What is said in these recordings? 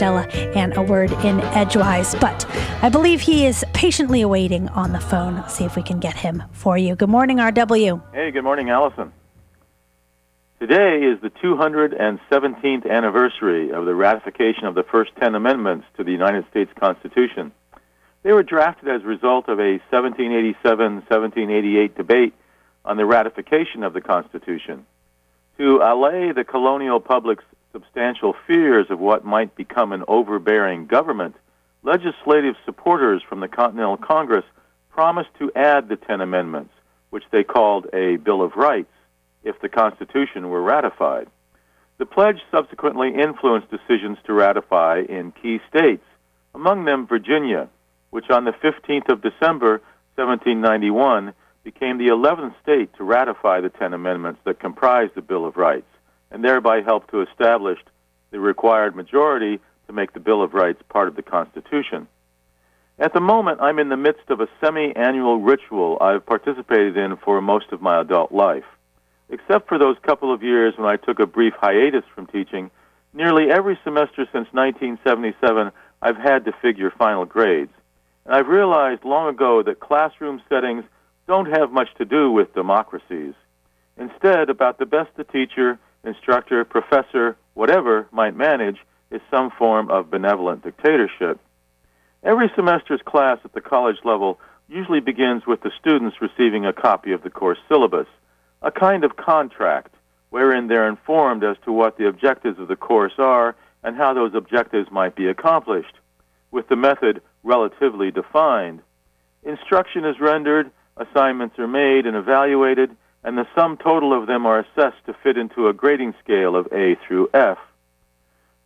Stella and a word in Edgewise. But I believe he is patiently awaiting on the phone. Let's see if we can get him for you. Good morning, RW. Hey, good morning, Allison. Today is the 217th anniversary of the ratification of the first 10 amendments to the United States Constitution. They were drafted as a result of a 1787 1788 debate on the ratification of the Constitution. To allay the colonial public's substantial fears of what might become an overbearing government, legislative supporters from the Continental Congress promised to add the Ten Amendments, which they called a Bill of Rights, if the Constitution were ratified. The pledge subsequently influenced decisions to ratify in key states, among them Virginia, which on the 15th of December 1791 became the 11th state to ratify the Ten Amendments that comprise the Bill of Rights, and thereby helped to establish the required majority to make the Bill of Rights part of the Constitution. At the moment, I'm in the midst of a semi annual ritual I've participated in for most of my adult life. Except for those couple of years when I took a brief hiatus from teaching, nearly every semester since 1977, I've had to figure final grades. And I've realized long ago that classroom settings don't have much to do with democracies. Instead, about the best the teacher, instructor, professor, whatever might manage is some form of benevolent dictatorship. Every semester's class at the college level usually begins with the students receiving a copy of the course syllabus, a kind of contract wherein they're informed as to what the objectives of the course are and how those objectives might be accomplished, with the method relatively defined. Instruction is rendered, assignments are made and evaluated, and the sum total of them are assessed to fit into a grading scale of A through F.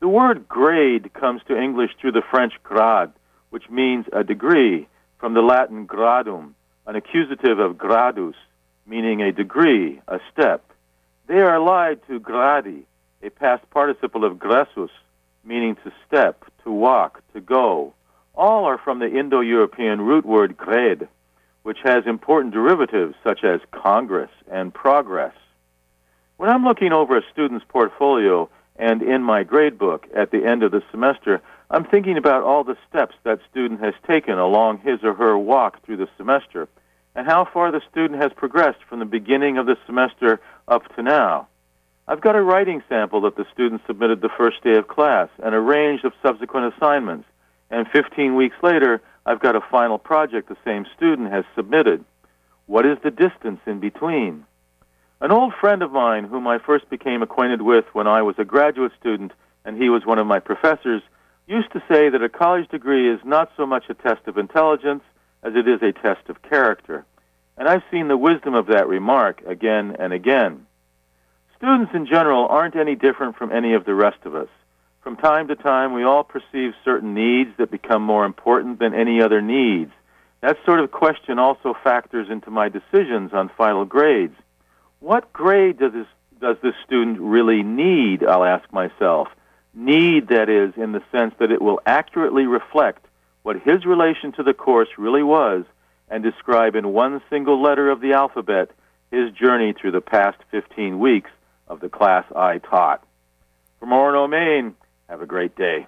The word grade comes to English through the French grade, which means a degree, from the Latin gradum, an accusative of gradus, meaning a degree, a step. They are allied to gradi, a past participle of gressus, meaning to step, to walk, to go. All are from the Indo European root word gred, which has important derivatives such as congress and progress. When I'm looking over a student's portfolio and in my gradebook at the end of the semester, I'm thinking about all the steps that student has taken along his or her walk through the semester and how far the student has progressed from the beginning of the semester up to now. I've got a writing sample that the student submitted the first day of class and a range of subsequent assignments and 15 weeks later, I've got a final project the same student has submitted. What is the distance in between? An old friend of mine, whom I first became acquainted with when I was a graduate student and he was one of my professors, used to say that a college degree is not so much a test of intelligence as it is a test of character. And I've seen the wisdom of that remark again and again. Students in general aren't any different from any of the rest of us. From time to time, we all perceive certain needs that become more important than any other needs. That sort of question also factors into my decisions on final grades. What grade does this, does this student really need, I'll ask myself. Need, that is, in the sense that it will accurately reflect what his relation to the course really was and describe in one single letter of the alphabet his journey through the past 15 weeks of the class I taught. From Orono, Maine, have a great day.